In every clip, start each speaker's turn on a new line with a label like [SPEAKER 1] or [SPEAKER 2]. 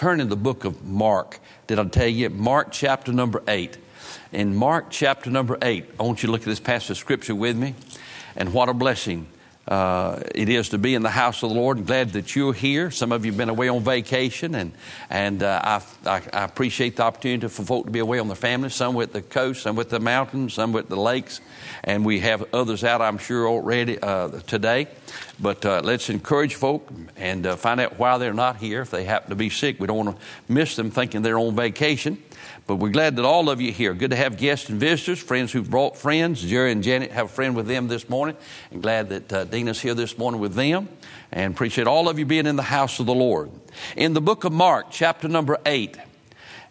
[SPEAKER 1] turn in the book of Mark. Did I tell you? Mark chapter number 8. In Mark chapter number 8, I want you to look at this passage of scripture with me. And what a blessing uh, it is to be in the house of the Lord. I'm glad that you're here. Some of you have been away on vacation, and, and uh, I, I, I, appreciate the opportunity for folk to be away on their families. Some with the coast, some with the mountains, some with the lakes, and we have others out, I'm sure, already uh, today. But uh, let's encourage folk and uh, find out why they're not here. If they happen to be sick, we don't want to miss them thinking they're on vacation. But we're glad that all of you here. Good to have guests and visitors, friends who've brought friends. Jerry and Janet have a friend with them this morning. And glad that uh, Dina's here this morning with them. And appreciate all of you being in the house of the Lord. In the book of Mark, chapter number 8,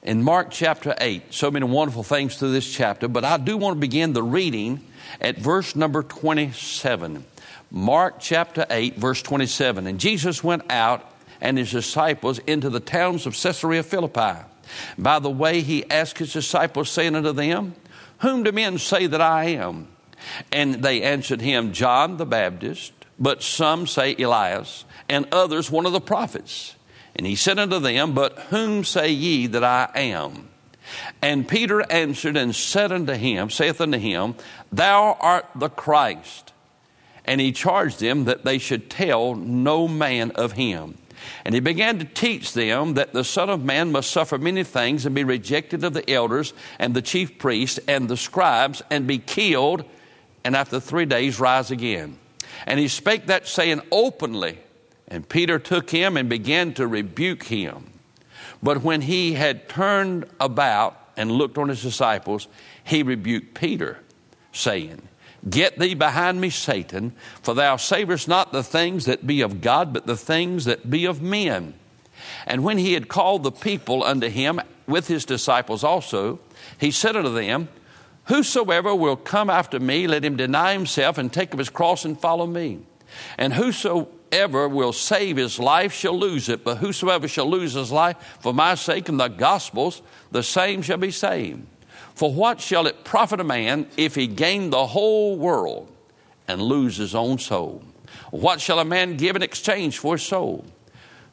[SPEAKER 1] in Mark chapter 8, so many wonderful things through this chapter, but I do want to begin the reading at verse number 27. Mark chapter 8, verse 27. And Jesus went out and his disciples into the towns of Caesarea Philippi. By the way, he asked his disciples, saying unto them, Whom do men say that I am? And they answered him, John the Baptist, but some say Elias, and others one of the prophets. And he said unto them, But whom say ye that I am? And Peter answered and said unto him, saith unto him, Thou art the Christ. And he charged them that they should tell no man of him. And he began to teach them that the Son of Man must suffer many things and be rejected of the elders and the chief priests and the scribes and be killed and after three days rise again. And he spake that saying openly. And Peter took him and began to rebuke him. But when he had turned about and looked on his disciples, he rebuked Peter, saying, Get thee behind me, Satan, for thou savorest not the things that be of God, but the things that be of men. And when he had called the people unto him with his disciples also, he said unto them, Whosoever will come after me, let him deny himself and take up his cross and follow me. And whosoever will save his life shall lose it, but whosoever shall lose his life for my sake and the gospel's, the same shall be saved. For what shall it profit a man if he gain the whole world and lose his own soul? What shall a man give in exchange for his soul?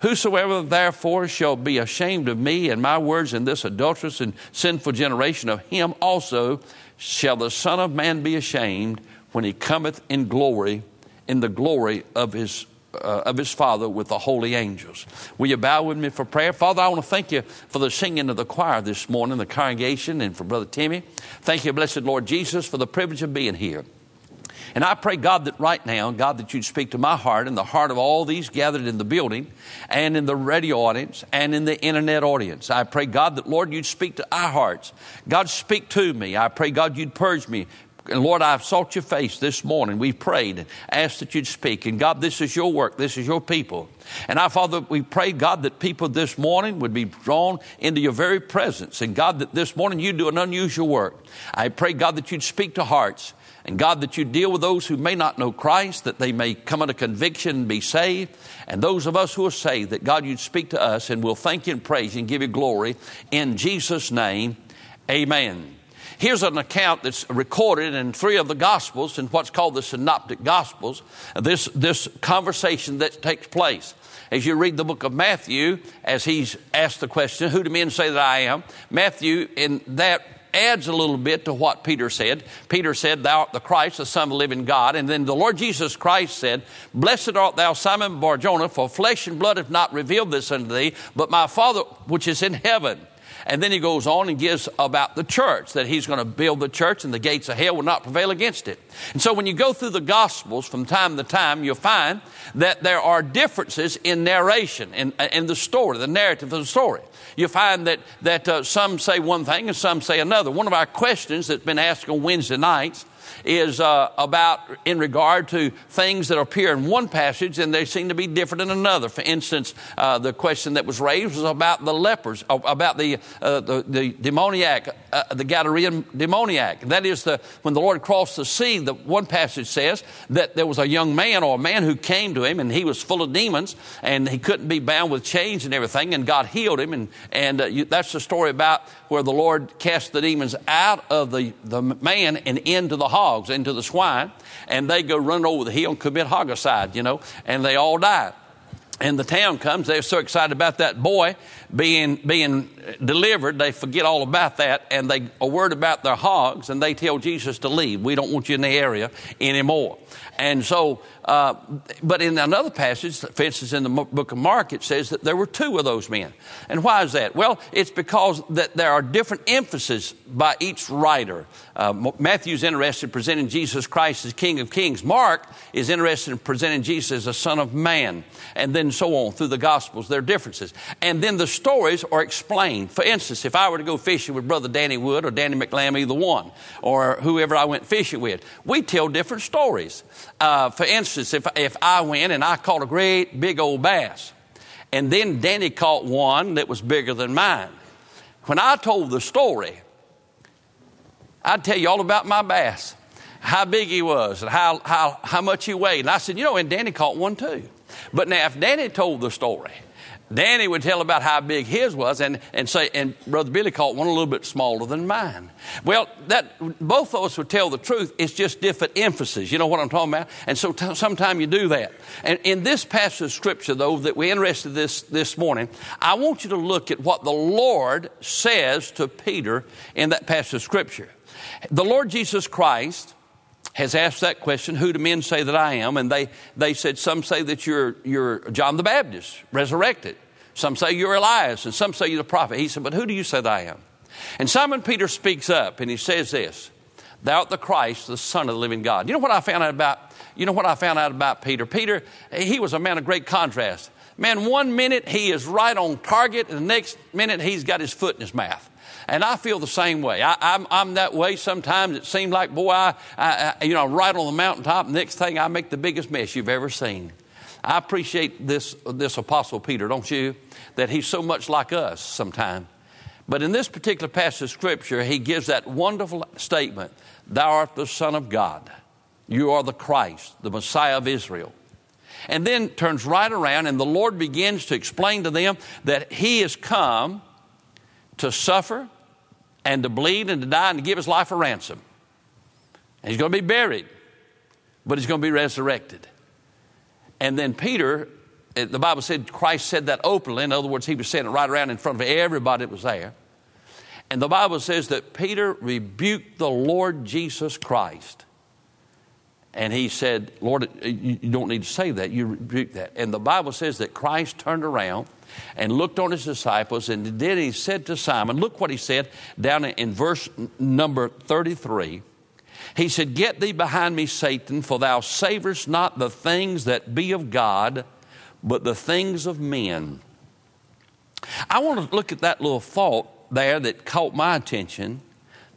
[SPEAKER 1] Whosoever therefore shall be ashamed of me and my words in this adulterous and sinful generation, of him also shall the Son of Man be ashamed when he cometh in glory, in the glory of his uh, of his Father with the holy angels. Will you bow with me for prayer? Father, I want to thank you for the singing of the choir this morning, the congregation, and for Brother Timmy. Thank you, blessed Lord Jesus, for the privilege of being here. And I pray, God, that right now, God, that you'd speak to my heart and the heart of all these gathered in the building and in the radio audience and in the internet audience. I pray, God, that, Lord, you'd speak to our hearts. God, speak to me. I pray, God, you'd purge me and Lord, I've sought your face this morning. We've prayed and asked that you'd speak. And God, this is your work. This is your people. And our Father, we pray, God, that people this morning would be drawn into your very presence. And God, that this morning you do an unusual work. I pray, God, that you'd speak to hearts. And God, that you deal with those who may not know Christ, that they may come under conviction and be saved. And those of us who are saved, that God, you'd speak to us and we'll thank you and praise you and give you glory. In Jesus' name, amen. Here's an account that's recorded in three of the Gospels, in what's called the Synoptic Gospels, this, this conversation that takes place. As you read the book of Matthew, as he's asked the question, Who do men say that I am? Matthew, in that, adds a little bit to what Peter said. Peter said, Thou art the Christ, the Son of the living God. And then the Lord Jesus Christ said, Blessed art thou, Simon Barjona, for flesh and blood have not revealed this unto thee, but my Father which is in heaven. And then he goes on and gives about the church, that he's going to build the church and the gates of hell will not prevail against it. And so when you go through the Gospels from time to time, you'll find that there are differences in narration, in, in the story, the narrative of the story. You find that, that uh, some say one thing and some say another. One of our questions that's been asked on Wednesday nights is uh, about in regard to things that appear in one passage and they seem to be different in another. For instance, uh, the question that was raised was about the lepers, uh, about the, uh, the, the, demoniac, uh, the Gadarean demoniac. That is, the, when the Lord crossed the sea, the one passage says that there was a young man or a man who came to him and he was full of demons and he couldn't be bound with chains and everything and God healed him. And, and uh, you, that's the story about where the Lord cast the demons out of the, the man and into the hogs, into the swine, and they go run over the hill and commit homicide, you know, and they all die. and the town comes. They're so excited about that boy being being delivered, they forget all about that, and they are worried about their hogs, and they tell Jesus to leave. We don't want you in the area anymore. And so, uh, but in another passage, for instance, in the book of Mark, it says that there were two of those men. And why is that? Well, it's because that there are different emphases by each writer. Uh, Matthew's interested in presenting Jesus Christ as King of Kings. Mark is interested in presenting Jesus as a Son of Man, and then so on through the Gospels. There are differences, and then the stories are explained. For instance, if I were to go fishing with Brother Danny Wood or Danny McLam, either one, or whoever I went fishing with, we tell different stories. Uh, for instance, if, if I went and I caught a great big old bass, and then Danny caught one that was bigger than mine, when I told the story, I'd tell you all about my bass, how big he was, and how, how, how much he weighed. And I said, you know, and Danny caught one too. But now, if Danny told the story, Danny would tell about how big his was and, and say, and Brother Billy caught one a little bit smaller than mine. Well, that, both of us would tell the truth. It's just different emphasis. You know what I'm talking about? And so t- sometimes you do that. And in this passage of scripture, though, that we're interested in this, this morning, I want you to look at what the Lord says to Peter in that passage of scripture. The Lord Jesus Christ has asked that question, Who do men say that I am? And they, they said, Some say that you're, you're John the Baptist, resurrected. Some say you're Elias, and some say you're the prophet. He said, But who do you say that I am? And Simon Peter speaks up and he says this Thou art the Christ, the Son of the living God. You know what I found out about? You know what I found out about Peter? Peter, he was a man of great contrast. Man, one minute he is right on target, and the next minute he's got his foot in his mouth. And I feel the same way. I, am I'm, I'm that way sometimes. It seems like, boy, I, I, you know, right on the mountaintop. Next thing, I make the biggest mess you've ever seen. I appreciate this, this Apostle Peter, don't you? That he's so much like us sometimes. But in this particular passage of Scripture, he gives that wonderful statement Thou art the Son of God. You are the Christ, the Messiah of Israel. And then turns right around, and the Lord begins to explain to them that He has come to suffer and to bleed and to die and to give his life a ransom. And he's going to be buried, but he's going to be resurrected. And then Peter, eh, the Bible said Christ said that openly. In other words, he was saying it right around in front of everybody that was there. And the Bible says that Peter rebuked the Lord Jesus Christ. And he said, Lord, you don't need to say that. You rebuke that. And the Bible says that Christ turned around and looked on his disciples, and then he said to Simon, Look what he said down in verse number 33. He said, Get thee behind me, Satan, for thou savorest not the things that be of God, but the things of men. I want to look at that little thought there that caught my attention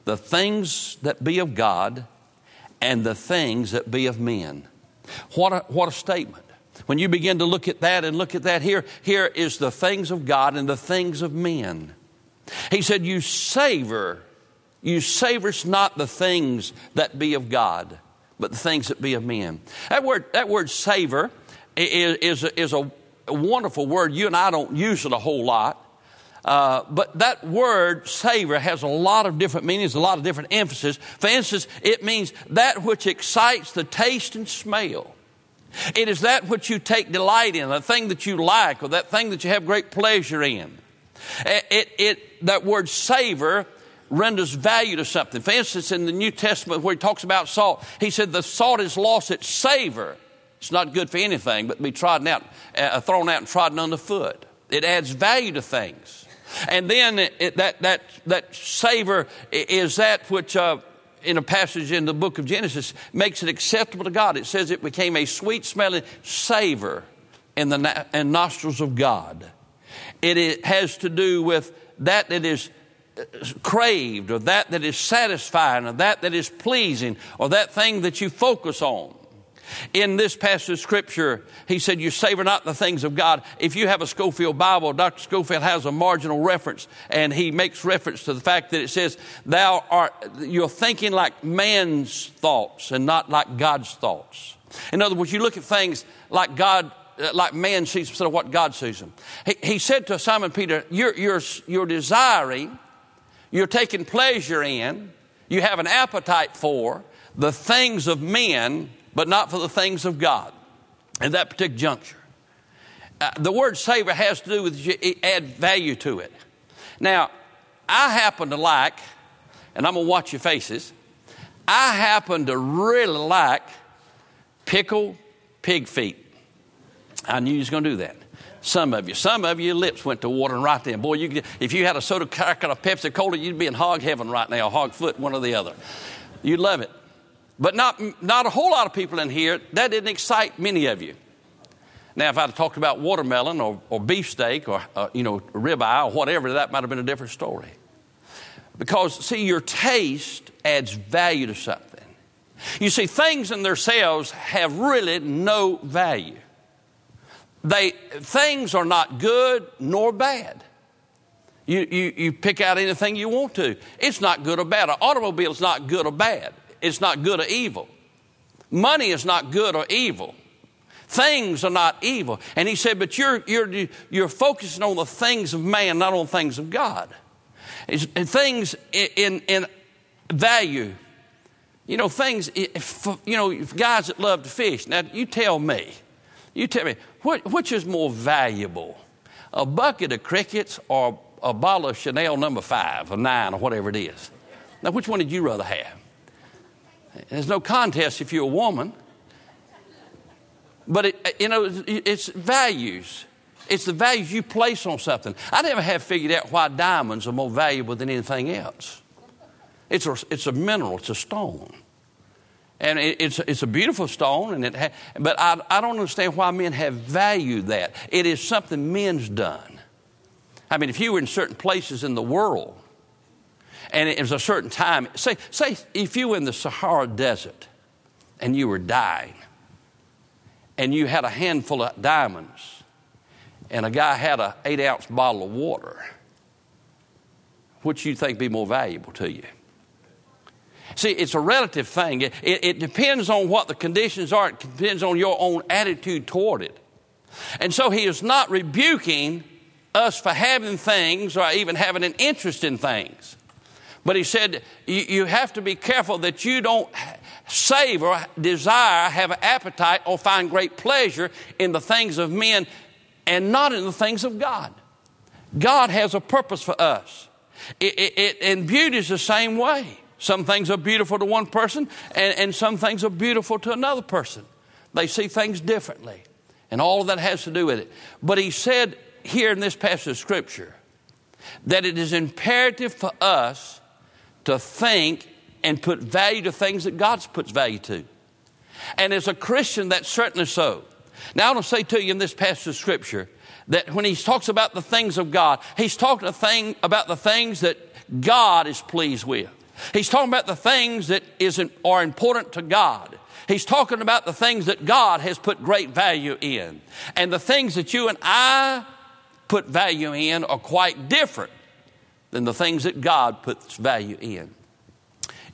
[SPEAKER 1] the things that be of God and the things that be of men. What a, what a statement. When you begin to look at that and look at that here, here is the things of God and the things of men. He said, You savor, you savorest not the things that be of God, but the things that be of men. That word, that word savor is, is, is a wonderful word. You and I don't use it a whole lot. Uh, but that word savor has a lot of different meanings, a lot of different emphasis. For instance, it means that which excites the taste and smell. It is that which you take delight in, the thing that you like, or that thing that you have great pleasure in. It, it, that word savor renders value to something. For instance, in the New Testament where he talks about salt, he said the salt has lost its savor. It's not good for anything but be trodden out, uh, thrown out and trodden underfoot. It adds value to things. And then it, that, that, that savor is that which uh, in a passage in the book of Genesis makes it acceptable to God. It says it became a sweet smelling savor in the in nostrils of God. It, it has to do with that that is uh, craved or that that is satisfying or that that is pleasing or that thing that you focus on. In this passage of scripture, he said, You savor not the things of God. If you have a Scofield Bible, Dr. Scofield has a marginal reference, and he makes reference to the fact that it says, Thou art, you're thinking like man's thoughts and not like God's thoughts. In other words, you look at things like God uh, like man sees instead of what God sees them. He, he said to Simon Peter, you're, you're, you're desiring, you're taking pleasure in, you have an appetite for the things of men but not for the things of God at that particular juncture. uh, the word savor has to do with you add value to it. Now, I happen to like, and I'm going to watch your faces, I happen to really like pickled pig feet. I knew you was going to do that. Some of you, some of you, your lips went to watering right then. Boy, you, if you had a soda crack and a Pepsi Cola, you'd be in hog heaven right now, hog foot, one or the other. You'd love it. But not, not a whole lot of people in here, that didn't excite many of you. Now, if I'd talked about watermelon or, or beefsteak or, uh, you know, ribeye or whatever, that might have been a different story. Because, see, your taste adds value to something. You see, things in themselves have really no value. They, things are not good nor bad. You, you, you pick out anything you want to. It's not good or bad. An automobile is not good or bad. It's not good or evil. Money is not good or evil. Things are not evil. And he said, but you're, you're, you're focusing on the things of man, not on things of God. It's, things in, in, in value. You know, things, if, you know, guys that love to fish. Now, you tell me, you tell me, what, which is more valuable? A bucket of crickets or a bottle of Chanel number five or nine or whatever it is? Now, which one did you rather have? There's no contest if you're a woman. But, it, you know, it's values. It's the values you place on something. I never have figured out why diamonds are more valuable than anything else. It's a, it's a mineral, it's a stone. And it, it's, it's a beautiful stone, and it ha- but I, I don't understand why men have valued that. It is something men's done. I mean, if you were in certain places in the world, and it was a certain time, say, say if you were in the Sahara Desert and you were dying, and you had a handful of diamonds, and a guy had an eight ounce bottle of water, which you think be more valuable to you? See, it's a relative thing. It, it, it, depends on what the conditions are, it depends on your own attitude toward it. And so he is not rebuking us for having things or even having an interest in things. But he said, you, have to be careful that you don't save or desire, have an appetite, or find great pleasure in the things of men and not in the things of God. God has a purpose for us. It, it, it, and beauty is the same way. Some things are beautiful to one person, and, and some things are beautiful to another person. They see things differently. And all of that has to do with it. But he said here in this passage of Scripture that it is imperative for us to think and put value to things that God puts value to. And as a Christian, that's certainly so. Now, I want to say to you in this passage of Scripture that when he talks about the things of God, he's talking thing, about the things that God is pleased with. He's talking about the things that is, are important to God. He's talking about the things that God has put great value in. And the things that you and I put value in are quite different than the things that God puts value in.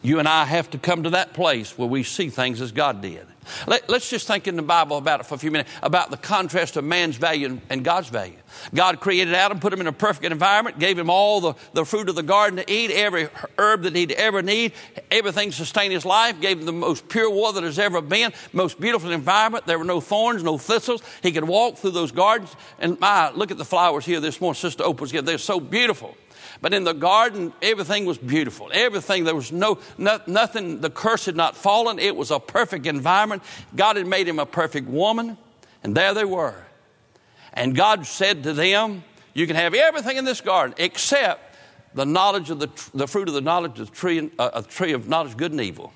[SPEAKER 1] You and I have to come to that place where we see things as God did. Let, us just think in the Bible about it for a few minutes about the contrast of man's value and God's value. God created Adam, put him in a perfect environment, gave him all the, the fruit of the garden to eat, every herb that he'd ever need, everything to sustain his life, gave him the most pure water that has ever been, most beautiful environment. There were no thorns, no thistles. He could walk through those gardens. And my, look at the flowers here this morning. Sister Opal's here. They're so beautiful. But in the garden, everything was beautiful. Everything, there was no, no, nothing, the curse had not fallen. It was a perfect environment. God had made him a perfect woman, and there they were. And God said to them, You can have everything in this garden except the knowledge of the, the fruit of the knowledge of the tree, uh, a tree of knowledge, good and evil.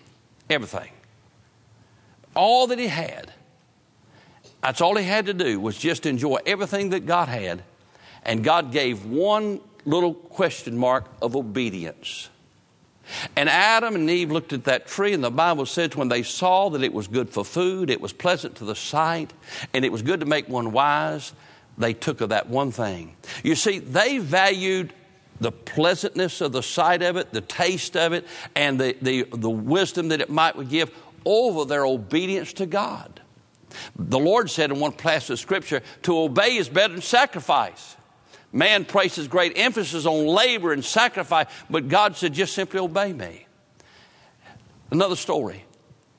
[SPEAKER 1] Everything. All that he had. That's all he had to do was just enjoy everything that God had. And God gave one little question mark of obedience. And Adam and Eve looked at that tree, and the Bible says when they saw that it was good for food, it was pleasant to the sight, and it was good to make one wise, they took of that one thing. You see, they valued the pleasantness of the sight of it, the taste of it, and the, the, the wisdom that it might give over their obedience to God. The Lord said in one passage of Scripture, to obey is better than sacrifice. Man places great emphasis on labor and sacrifice, but God said, just simply obey me. Another story.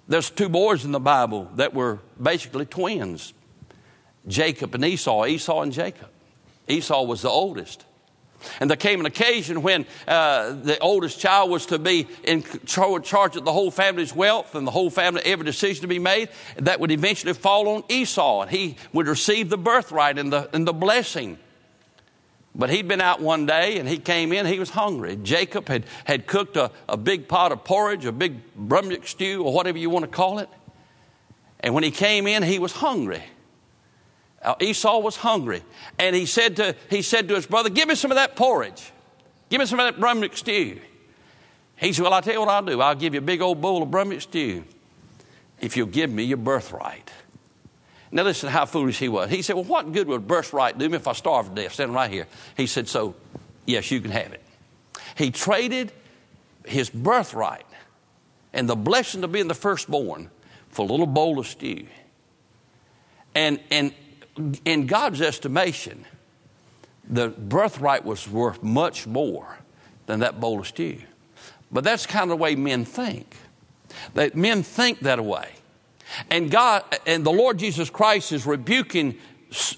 [SPEAKER 1] There's two boys in the Bible that were basically twins. Jacob and Esau, Esau and Jacob. Esau was the oldest. And there came an occasion when uh, the oldest child was to be in charge of the whole family's wealth and the whole family, every decision to be made, that would eventually fall on Esau, and he would receive the birthright and the, and the blessing. But he'd been out one day and he came in, he was hungry. Jacob had, had cooked a, a big pot of porridge, a big Brunswick stew, or whatever you want to call it. And when he came in, he was hungry. Uh, Esau was hungry. And he said, to, he said to his brother, Give me some of that porridge. Give me some of that Brunswick stew. He said, Well, I'll tell you what I'll do. I'll give you a big old bowl of Brunswick stew if you'll give me your birthright. Now, listen how foolish he was. He said, Well, what good would birthright do me if I starve to death? Standing right here. He said, So, yes, you can have it. He traded his birthright and the blessing of being the firstborn for a little bowl of stew. And, and in God's estimation, the birthright was worth much more than that bowl of stew. But that's kind of the way men think. That men think that way. And God and the Lord Jesus Christ is rebuking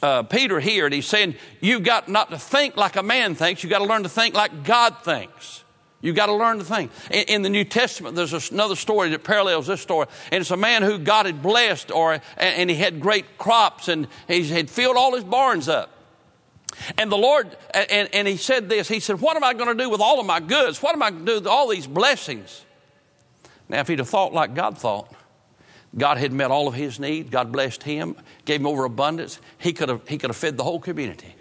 [SPEAKER 1] uh, Peter here, and he's saying, You've got not to think like a man thinks, you've got to learn to think like God thinks. You've got to learn to think. In, in the New Testament, there's another story that parallels this story. And it's a man who God had blessed, or, and, and he had great crops, and he had filled all his barns up. And the Lord, and, and he said this He said, What am I going to do with all of my goods? What am I going to do with all these blessings? Now, if he'd have thought like God thought, God had met all of his need. God blessed him, gave him overabundance. He could have, he could have fed the whole community.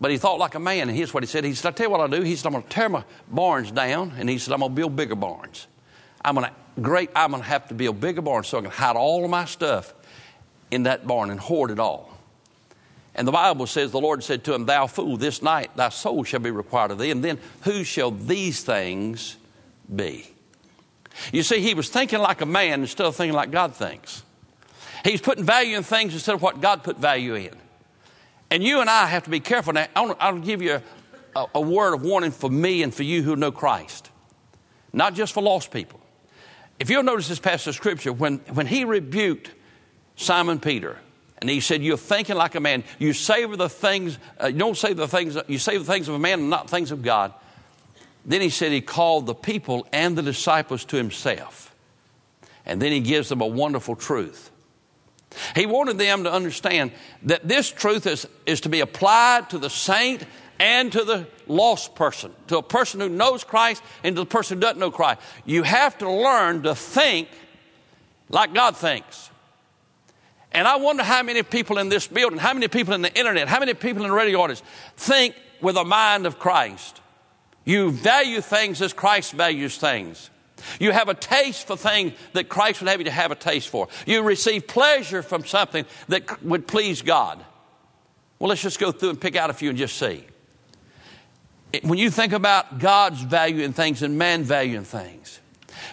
[SPEAKER 1] But he thought like a man, and here's what he said. He said, I'll tell you what I'll do. He said, I'm going to tear my barns down, and he said, I'm going to build bigger barns. I'm going to, great, I'm going to have to build bigger barns so I can hide all of my stuff in that barn and hoard it all. And the Bible says, the Lord said to him, Thou fool, this night thy soul shall be required of thee, and then who shall these things be? You see, he was thinking like a man instead of thinking like God thinks. He's putting value in things instead of what God put value in. And you and I have to be careful. Now, I'll, give you a, a, word of warning for me and for you who know Christ, not just for lost people. If you'll notice this passage of Scripture, when, when he rebuked Simon Peter, and he said, You're thinking like a man. You savor the things, uh, you don't save the things, you save the things of a man and not things of God. Then he said he called the people and the disciples to himself. And then he gives them a wonderful truth. He wanted them to understand that this truth is, is to be applied to the saint and to the lost person, to a person who knows Christ and to the person who doesn't know Christ. You have to learn to think like God thinks. And I wonder how many people in this building, how many people in the internet, how many people in the radio audience think with a mind of Christ. You value things as Christ values things. You have a taste for things that Christ would have you to have a taste for. You receive pleasure from something that would please God. Well, let's just go through and pick out a few and just see. When you think about God's value in things and man value in things,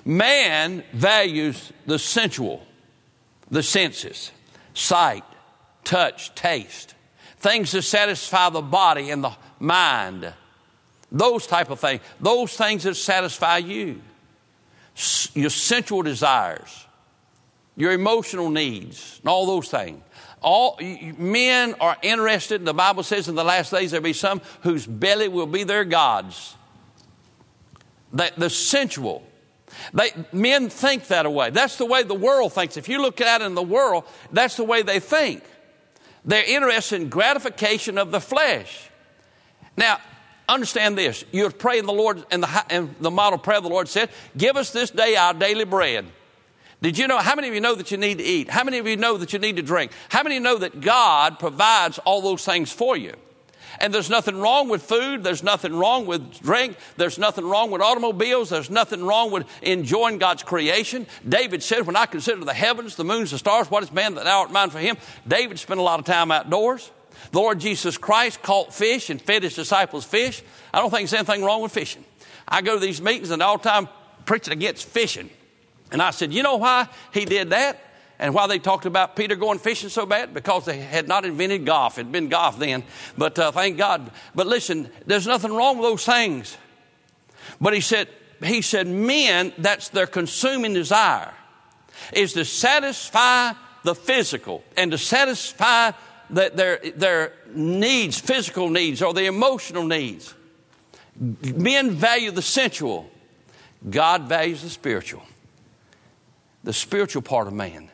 [SPEAKER 1] man values the sensual, the senses, sight, touch, taste, things that satisfy the body and the mind those type of things. Those things that satisfy you. Your sensual desires. Your emotional needs. And all those things. All men are interested. The Bible says in the last days there'll be some whose belly will be their gods. The, the sensual. They, men think that way. That's the way the world thinks. If you look at it in the world, that's the way they think. They're interested in gratification of the flesh. Now, understand this. You're praying the Lord, and the, and the model prayer the Lord said, Give us this day our daily bread. Did you know, how many of you know that you need to eat? How many of you know that you need to drink? How many know that God provides all those things for you? And there's nothing wrong with food. There's nothing wrong with drink. There's nothing wrong with automobiles. There's nothing wrong with enjoying God's creation. David said, When I consider the heavens, the moons, the stars, what is man that thou art mindful for him? David spent a lot of time outdoors. The Lord Jesus Christ caught fish and fed his disciples fish. I don't think there's anything wrong with fishing. I go to these meetings and all the time preaching against fishing. And I said, you know why he did that? And why they talked about Peter going fishing so bad? Because they had not invented golf. It had been golf then. But uh, thank God. But listen, there's nothing wrong with those things. But he said, he said, men, that's their consuming desire, is to satisfy the physical and to satisfy their, their needs, physical needs, or the emotional needs. Men value the sensual, God values the spiritual, the spiritual part of man.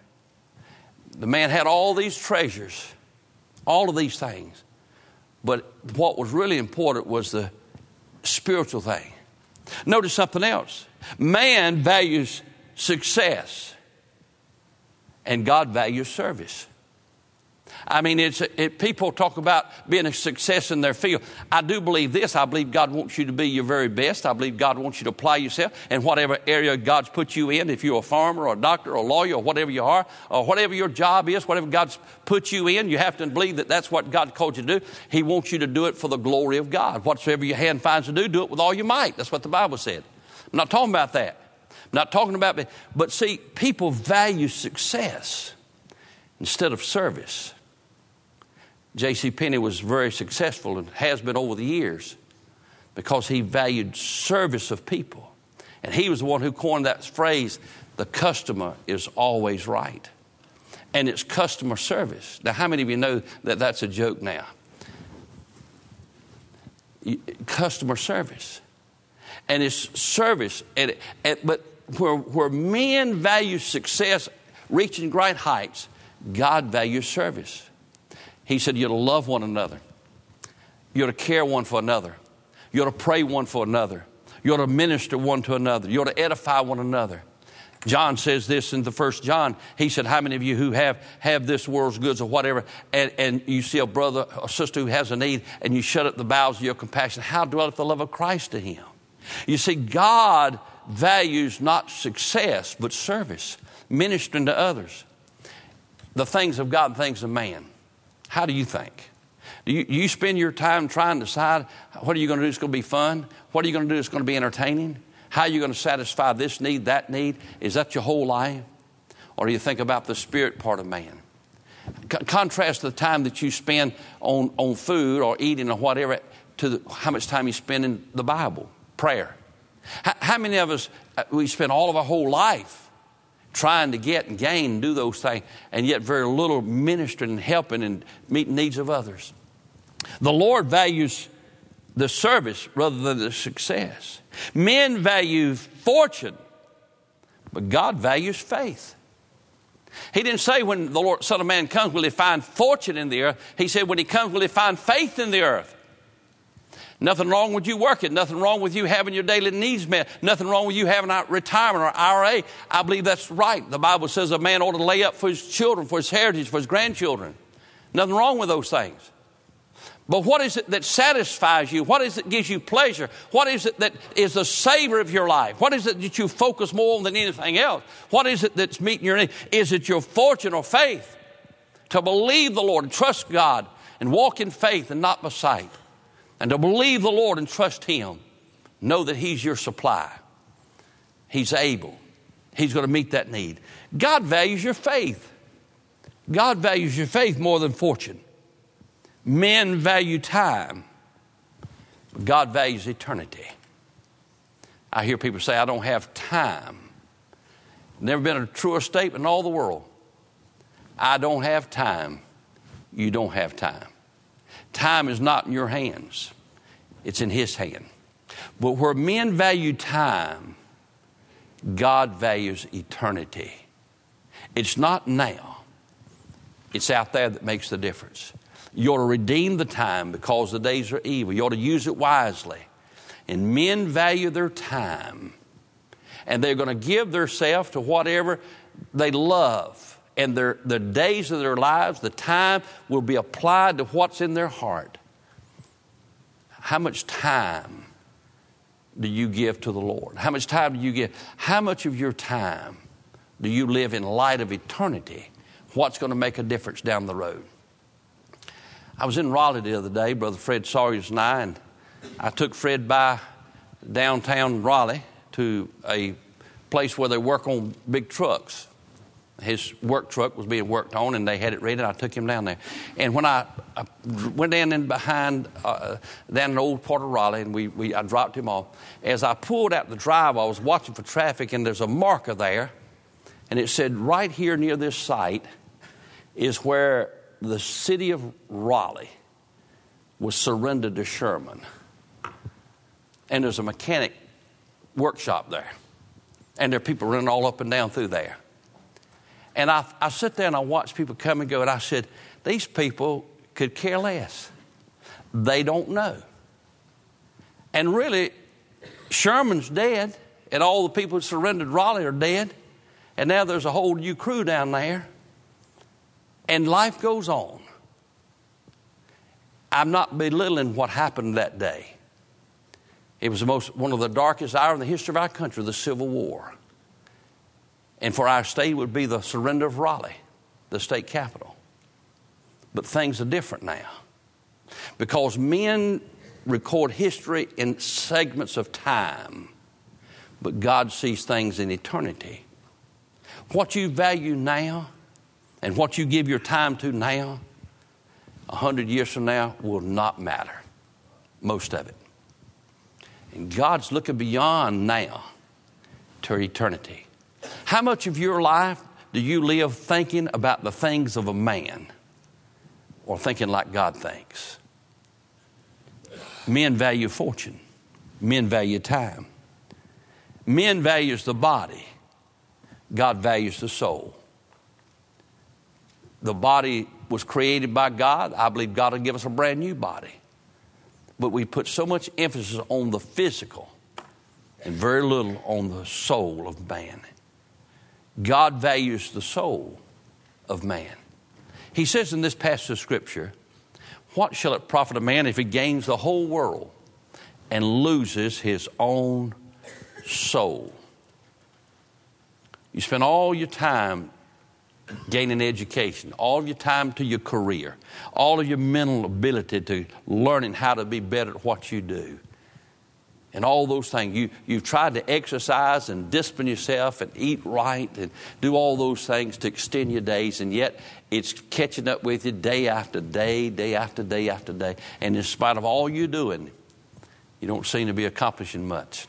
[SPEAKER 1] The man had all these treasures, all of these things, but what was really important was the spiritual thing. Notice something else man values success, and God values service. I mean, it's, it, people talk about being a success in their field. I do believe this. I believe God wants you to be your very best. I believe God wants you to apply yourself in whatever area God's put you in. If you're a farmer or a doctor or a lawyer or whatever you are, or whatever your job is, whatever God's put you in, you have to believe that that's what God called you to do. He wants you to do it for the glory of God. Whatsoever your hand finds to do, do it with all your might. That's what the Bible said. I'm not talking about that. I'm not talking about, but see, people value success instead of service. J.C. Penney was very successful and has been over the years because he valued service of people. And he was the one who coined that phrase, the customer is always right. And it's customer service. Now, how many of you know that that's a joke now? Customer service. And it's service. And, and, but where, where men value success, reaching great heights, God values service. He said, You're to love one another. You're to care one for another. You're to pray one for another. You're to minister one to another. You're to edify one another. John says this in the first John. He said, How many of you who have, have this world's goods or whatever, and, and you see a brother or sister who has a need, and you shut up the bowels of your compassion, how dwelleth the love of Christ to him? You see, God values not success, but service, ministering to others. The things of God and things of man. How do you think? Do you, you spend your time trying to decide what are you going to do that's going to be fun? What are you going to do that's going to be entertaining? How are you going to satisfy this need, that need? Is that your whole life? Or do you think about the spirit part of man? contrast the time that you spend on, on food or eating or whatever to the, how much time you spend in the Bible, prayer. How, how many of us, uh, we spend all of our whole life trying to get and gain and do those things, and yet very little ministering and helping and meeting needs of others. The Lord values the service rather than the success. Men value fortune, but God values faith. He didn't say when the Lord, Son of Man comes, will he find fortune in the earth? He said when he comes, will he find faith in the earth? Nothing wrong with you working. Nothing wrong with you having your daily needs met. Nothing wrong with you having a retirement or IRA. I believe that's right. The Bible says a man ought to lay up for his children, for his heritage, for his grandchildren. Nothing wrong with those things. But what is it that satisfies you? What is it that gives you pleasure? What is it that is the savor of your life? What is it that you focus more on than anything else? What is it that's meeting your need? Is it your fortune or faith? To believe the Lord trust God and walk in faith and not by sight and to believe the Lord and trust Him, know that He's your supply. He's able. He's going to meet that need. God values your faith. God values your faith more than fortune. Men value time. God values eternity. I hear people say, I don't have time. Never been a truer statement in all the world. I don't have time. You don't have time. Time is not in your hands, it's in His hand. But where men value time, God values eternity. It's not now, it's out there that makes the difference. You ought to redeem the time because the days are evil. You ought to use it wisely. And men value their time. And they're going to give themselves to whatever they love and their, the days of their lives, the time will be applied to what's in their heart. How much time do you give to the Lord? How much time do you give? How much of your time do you live in light of eternity? What's going to make a difference down the road? I was in Raleigh the other day, Brother Fred Sawyers and I, and I took Fred by downtown Raleigh to a place where they work on big trucks his work truck was being worked on and they had it ready and I took him down there. And when I, I went down in behind, uh, down in old part of Raleigh and we, we, I dropped him off, as I pulled out the drive, I was watching for traffic and there's a marker there and it said right here near this site is where the city of Raleigh was surrendered to Sherman. And there's a mechanic workshop there. And there are people running all up and down through there. And I, I sit there and I watch people come and go, and I said, These people could care less. They don't know. And really, Sherman's dead, and all the people who surrendered Raleigh are dead. And now there's a whole new crew down there. And life goes on. I'm not belittling what happened that day. It was most, one of the darkest hours in the history of our country, the Civil War. And for our state would be the surrender of Raleigh, the state capital. But things are different now. Because men record history in segments of time, but God sees things in eternity. What you value now and what you give your time to now, a hundred years from now, will not matter. Most of it. And God's looking beyond now to eternity. How much of your life do you live thinking about the things of a man or thinking like God thinks? Men value fortune. Men value time. Men values the body. God values the soul. The body was created by God. I believe God will give us a brand new body. But we put so much emphasis on the physical and very little on the soul of man. God values the soul of man. He says in this passage of Scripture, What shall it profit a man if he gains the whole world and loses his own soul? You spend all your time gaining education, all your time to your career, all of your mental ability to learning how to be better at what you do and all those things. You, you've tried to exercise and discipline yourself and eat right and do all those things to extend your days, and yet it's catching up with you day after day, day after day after day. And in spite of all you're doing, you don't seem to be accomplishing much.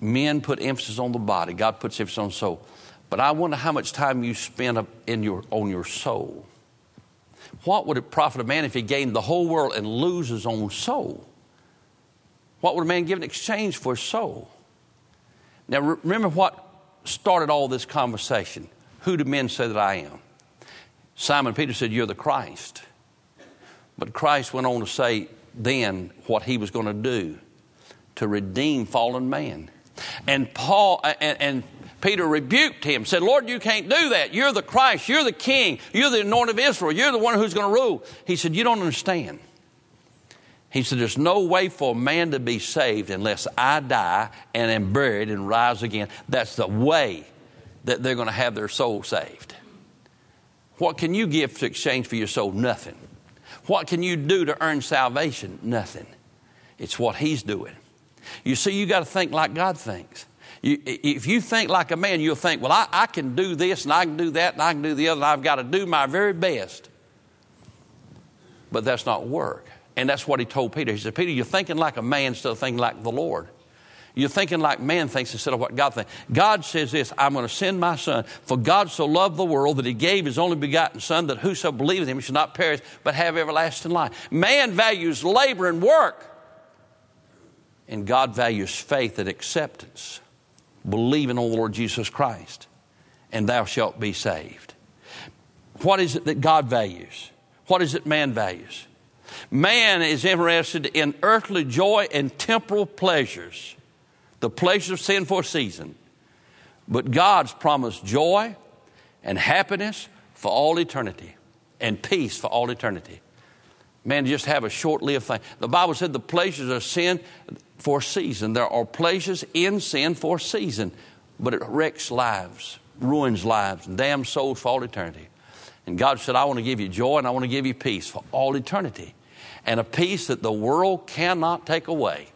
[SPEAKER 1] Men put emphasis on the body, God puts emphasis on the soul. But I wonder how much time you spend in your, on your soul. What would it profit a man if he gained the whole world and lose his own soul? What would a man give in exchange for his soul? Now, remember what started all this conversation. Who do men say that I am? Simon Peter said, You're the Christ. But Christ went on to say then what he was going to do to redeem fallen man. And Paul and, and Peter rebuked him, said, Lord, you can't do that. You're the Christ. You're the king. You're the anointed of Israel. You're the one who's going to rule. He said, You don't understand. He said, There's no way for a man to be saved unless I die and am buried and rise again. That's the way that they're going to have their soul saved. What can you give to exchange for your soul? Nothing. What can you do to earn salvation? Nothing. It's what He's doing. You see, you got to think like God thinks. You, if you think like a man, you'll think, well, I, I can do this and I can do that and I can do the other, and I've got to do my very best. But that's not work. And that's what he told Peter. He said, Peter, you're thinking like a man instead of thinking like the Lord. You're thinking like man thinks instead of what God thinks. God says this I'm going to send my son. For God so loved the world that he gave his only begotten son that whoso believeth him should not perish but have everlasting life. Man values labor and work, and God values faith and acceptance believing on the Lord Jesus Christ, and thou shalt be saved. What is it that God values? What is it man values? Man is interested in earthly joy and temporal pleasures, the pleasures of sin for a season. But God's promised joy and happiness for all eternity and peace for all eternity. Man, just have a short lived thing. The Bible said the pleasures of sin for a season. There are pleasures in sin for a season, but it wrecks lives, ruins lives, and damns souls for all eternity. And God said, I want to give you joy and I want to give you peace for all eternity. And a peace that the world cannot take away.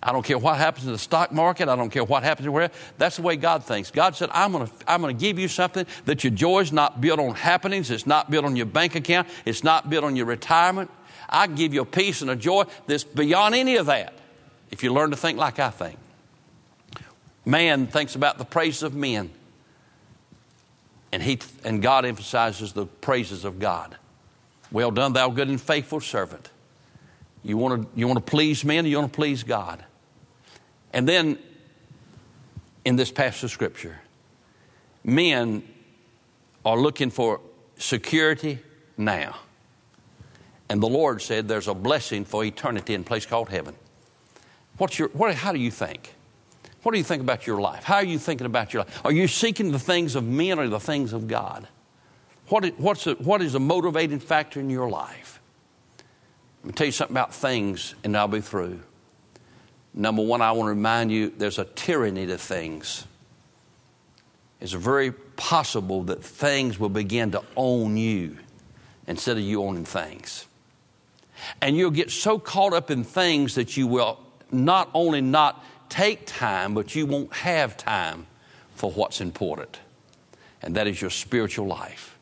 [SPEAKER 1] I don't care what happens in the stock market. I don't care what happens where. That's the way God thinks. God said, I'm going to, I'm to give you something that your joy is not built on happenings. It's not built on your bank account. It's not built on your retirement. I can give you a peace and a joy that's beyond any of that if you learn to think like I think. Man thinks about the praise of men. And, he, and God emphasizes the praises of God. Well done, thou good and faithful servant. You want to, you want to please men, you want to please God. And then in this passage of Scripture, men are looking for security now. And the Lord said there's a blessing for eternity in a place called heaven. What's your, what, how do you think? What do you think about your life? How are you thinking about your life? Are you seeking the things of men or the things of God? What is, what's a, what is a motivating factor in your life? Let me tell you something about things, and I'll be through. Number one, I want to remind you there's a tyranny to things. It's very possible that things will begin to own you instead of you owning things. And you'll get so caught up in things that you will not only not take time, but you won't have time for what's important. And that is your spiritual life.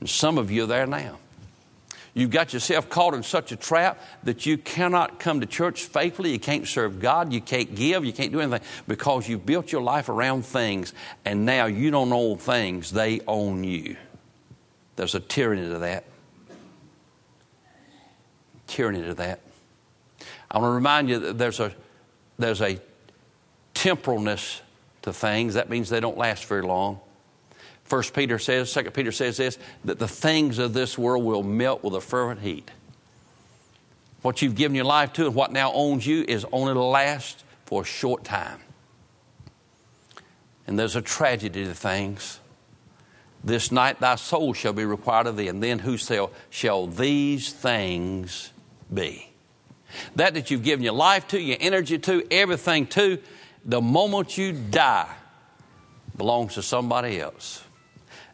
[SPEAKER 1] And some of you are there now. You've got yourself caught in such a trap that you cannot come to church faithfully. You can't serve God. You can't give. You can't do anything because you've built your life around things and now you don't own things, they own you. There's a tyranny to that. Tyranny to that. I want to remind you that there's a, there's a temporalness to things. That means they don't last very long. First Peter says, Second Peter says this, that the things of this world will melt with a fervent heat. What you've given your life to and what now owns you is only to last for a short time. And there's a tragedy to things. This night thy soul shall be required of thee, and then who shall, shall these things be? That that you've given your life to, your energy to, everything to, the moment you die belongs to somebody else.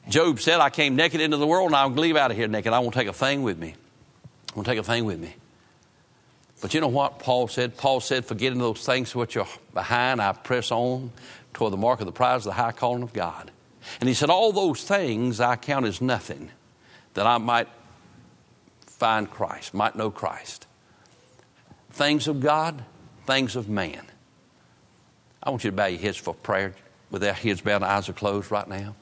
[SPEAKER 1] Job said, I came naked into the world and I'll leave out of here naked. I won't take a thing with me. I won't take a thing with me. But you know what Paul said? Paul said, forgetting those things which are behind, I press on toward the mark of the prize of the high calling of God. And he said, All those things I count as nothing that I might find Christ, might know Christ. Things of God, things of man. I want you to bow your heads for prayer with our heads bowed and eyes are closed right now.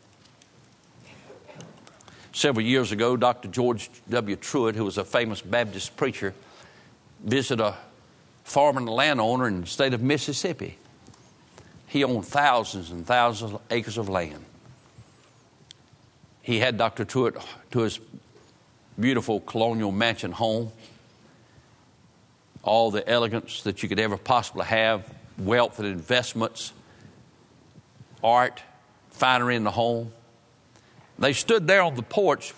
[SPEAKER 1] Several years ago, Dr. George W. Truett, who was a famous Baptist preacher, visited a farmer and landowner in the state of Mississippi. He owned thousands and thousands of acres of land. He had Dr. Truett to his beautiful colonial mansion home, all the elegance that you could ever possibly have, wealth and investments, art, finery in the home. They stood there on the porch,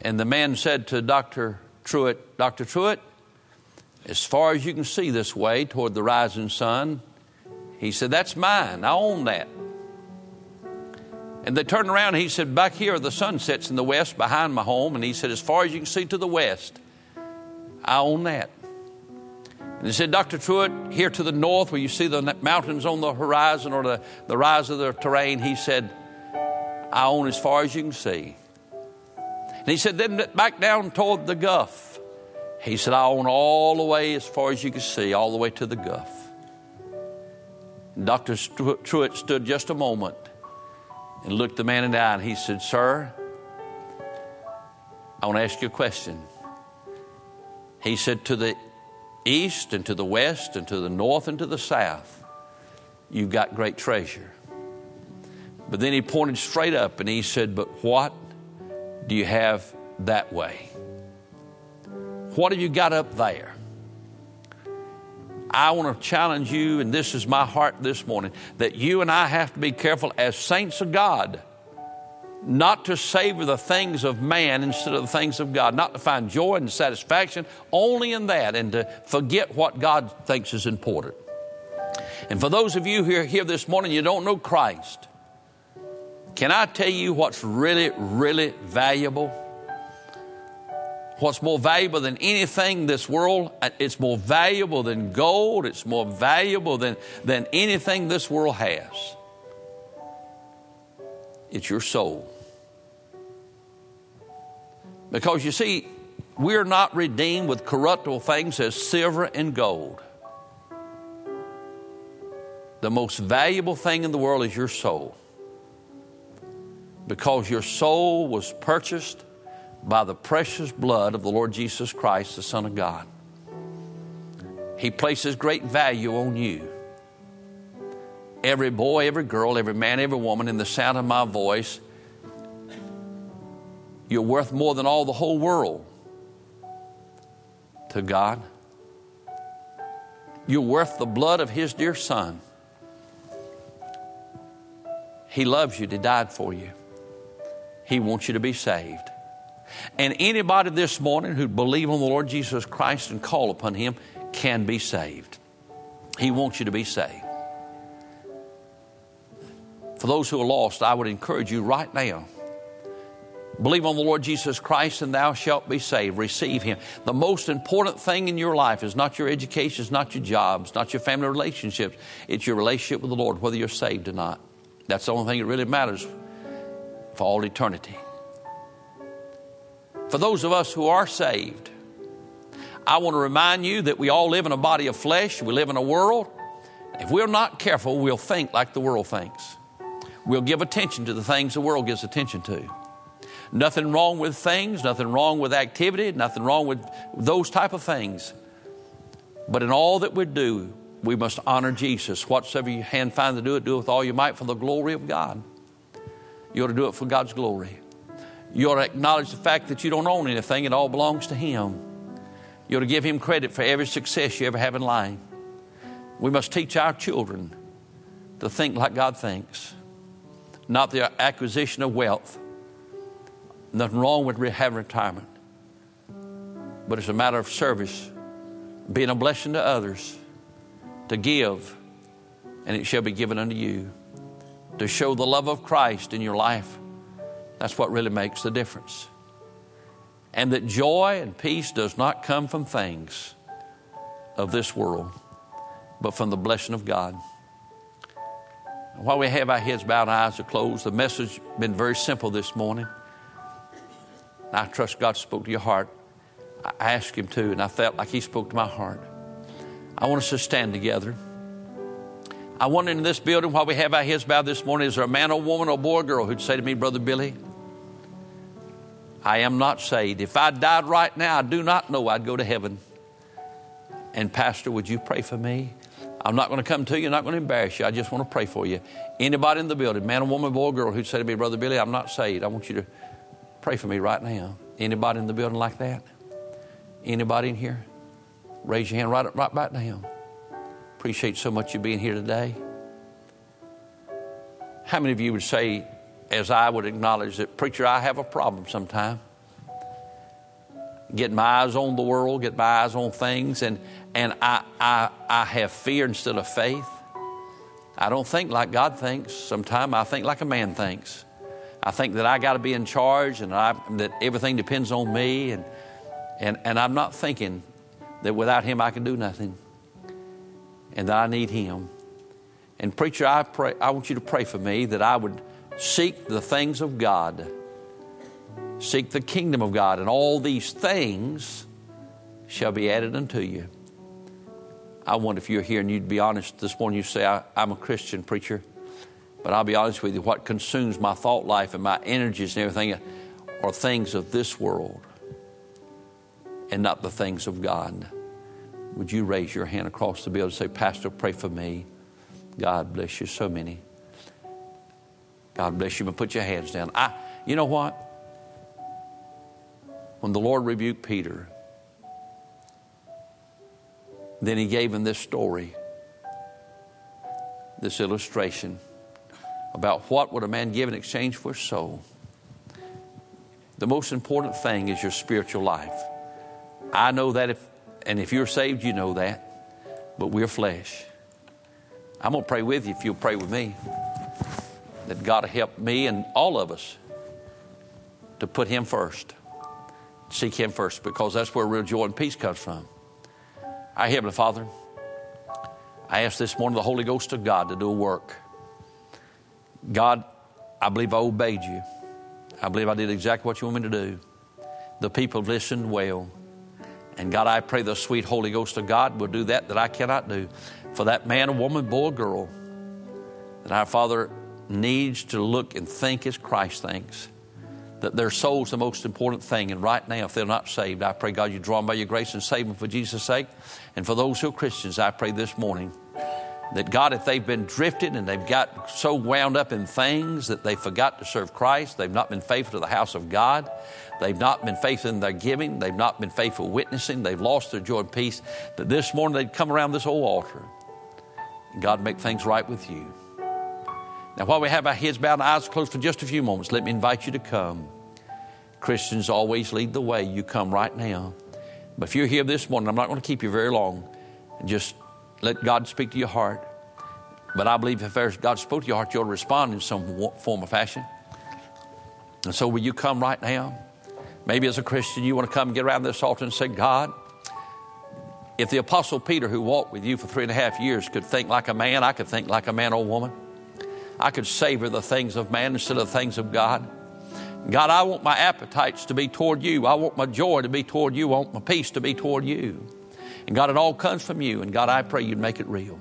[SPEAKER 1] and the man said to Dr. Truett, Dr. Truett, as far as you can see this way toward the rising sun, he said, That's mine. I own that. And they turned around and he said, Back here the sun sets in the west behind my home. And he said, As far as you can see to the west, I own that. And he said, Dr. Truett, here to the north where you see the mountains on the horizon or the, the rise of the terrain, he said, I own as far as you can see. And he said, then back down toward the Gulf. He said, I own all the way as far as you can see, all the way to the Gulf. Dr. Truett stood just a moment and looked the man in the eye and he said, Sir, I want to ask you a question. He said, To the east and to the west and to the north and to the south, you've got great treasure. But then he pointed straight up and he said, But what do you have that way? What have you got up there? I want to challenge you, and this is my heart this morning, that you and I have to be careful as saints of God not to savor the things of man instead of the things of God, not to find joy and satisfaction only in that, and to forget what God thinks is important. And for those of you who are here this morning, you don't know Christ. Can I tell you what's really, really valuable? What's more valuable than anything in this world? It's more valuable than gold. It's more valuable than, than anything this world has. It's your soul. Because you see, we're not redeemed with corruptible things as silver and gold. The most valuable thing in the world is your soul. because your soul was purchased by the precious blood of the Lord Jesus Christ, the Son of God. He places great value on you. Every boy, every girl, every man, every woman, in the sound of my voice, you're worth more than all the whole world to God. You're worth the blood of His dear Son. He loves you, He died for you. He wants you to be saved. And anybody this morning who believe on the Lord Jesus Christ and call upon Him can be saved. He wants you to be saved. For those who are lost, I would encourage you right now. Believe on the Lord Jesus Christ and thou shalt be saved. Receive Him. The most important thing in your life is not your education, it's not your jobs, not your family relationships. It's your relationship with the Lord, whether you're saved or not. That's the only thing that really matters for all eternity. For those of us who are saved, I want to remind you that we all live in a body of flesh, we live in a world. If we're not careful, we'll think like the world thinks. We'll give attention to the things the world gives attention to. Nothing wrong with things, nothing wrong with activity, nothing wrong with those type of things. But in all that we do, we must honor Jesus. Whatsoever your hand find to do it, do it with all you might for the glory of God. You ought to do it for God's glory. You ought to acknowledge the fact that you don't own anything, it all belongs to Him. You ought to give Him credit for every success you ever have in life. We must teach our children to think like God thinks, not the acquisition of wealth. Nothing wrong with having retirement, but it's a matter of service, being a blessing to others, to give, and it shall be given unto you to show the love of Christ in your life. That's what really makes the difference. And that joy and peace does not come from things of this world, but from the blessing of God. While we have our heads bowed eyes are closed, the message has been very simple this morning. I trust God spoke to your heart. I asked Him to, and I felt like He spoke to my heart. I want us to stand together. I wonder in this building while we have our heads bowed this morning, is there a man or woman or boy or girl who'd say to me, Brother Billy, I am not saved. If I died right now, I do not know I'd go to heaven. And Pastor, would you pray for me? I'm not going to come to you, I'm not going to embarrass you. I just want to pray for you. Anybody in the building, man woman, boy or girl, who'd say to me, Brother Billy, I'm not saved. I want you to pray for me right now. Anybody in the building like that? Anybody in here? Raise your hand right, right back down. Appreciate so much you being here today. How many of you would say, as I would acknowledge that, preacher, I have a problem sometime? Get my eyes on the world, get my eyes on things, and, and I, I, I have fear instead of faith. I don't think like God thinks. Sometimes I think like a man thinks. I think that I got to be in charge and I, that everything depends on me, and, and, and I'm not thinking that without Him I can do nothing and that I need Him. And, preacher, I, pray, I want you to pray for me that I would seek the things of God, seek the kingdom of God, and all these things shall be added unto you. I wonder if you're here and you'd be honest this morning, you say, I, I'm a Christian preacher. But I'll be honest with you, what consumes my thought life and my energies and everything are things of this world and not the things of God would you raise your hand across the building and say, Pastor, pray for me? God bless you. So many. God bless you. But put your hands down. I, you know what? When the Lord rebuked Peter, then he gave him this story, this illustration about what would a man give in exchange for his soul. The most important thing is your spiritual life. I know that if and if you're saved, you know that. But we're flesh. I'm going to pray with you if you'll pray with me. That God will help me and all of us to put Him first. Seek Him first because that's where real joy and peace comes from. Our Heavenly Father, I ask this morning the Holy Ghost of God to do a work. God, I believe I obeyed you. I believe I did exactly what you want me to do. The people have listened well. And God, I pray the sweet Holy Ghost of God will do that that I cannot do for that man, woman, boy, girl. That our Father, needs to look and think as Christ thinks. That their soul's the most important thing. And right now, if they're not saved, I pray, God, you draw them by your grace and save them for Jesus' sake. And for those who are Christians, I pray this morning that God, if they've been drifted and they've got so wound up in things that they forgot to serve Christ, they've not been faithful to the house of God, they've not been faithful in their giving, they've not been faithful witnessing, they've lost their joy and peace, that this morning they'd come around this old altar and God make things right with you. Now, while we have our heads bowed and eyes closed for just a few moments, let me invite you to come. Christians always lead the way. You come right now. But if you're here this morning, I'm not going to keep you very long. Just let God speak to your heart. But I believe if God spoke to your heart, you'll respond in some form or fashion. And so, will you come right now? Maybe as a Christian, you want to come and get around this altar and say, God, if the Apostle Peter, who walked with you for three and a half years, could think like a man, I could think like a man or woman. I could savor the things of man instead of the things of God. God, I want my appetites to be toward you. I want my joy to be toward you. I want my peace to be toward you. And God, it all comes from you. And God, I pray you'd make it real.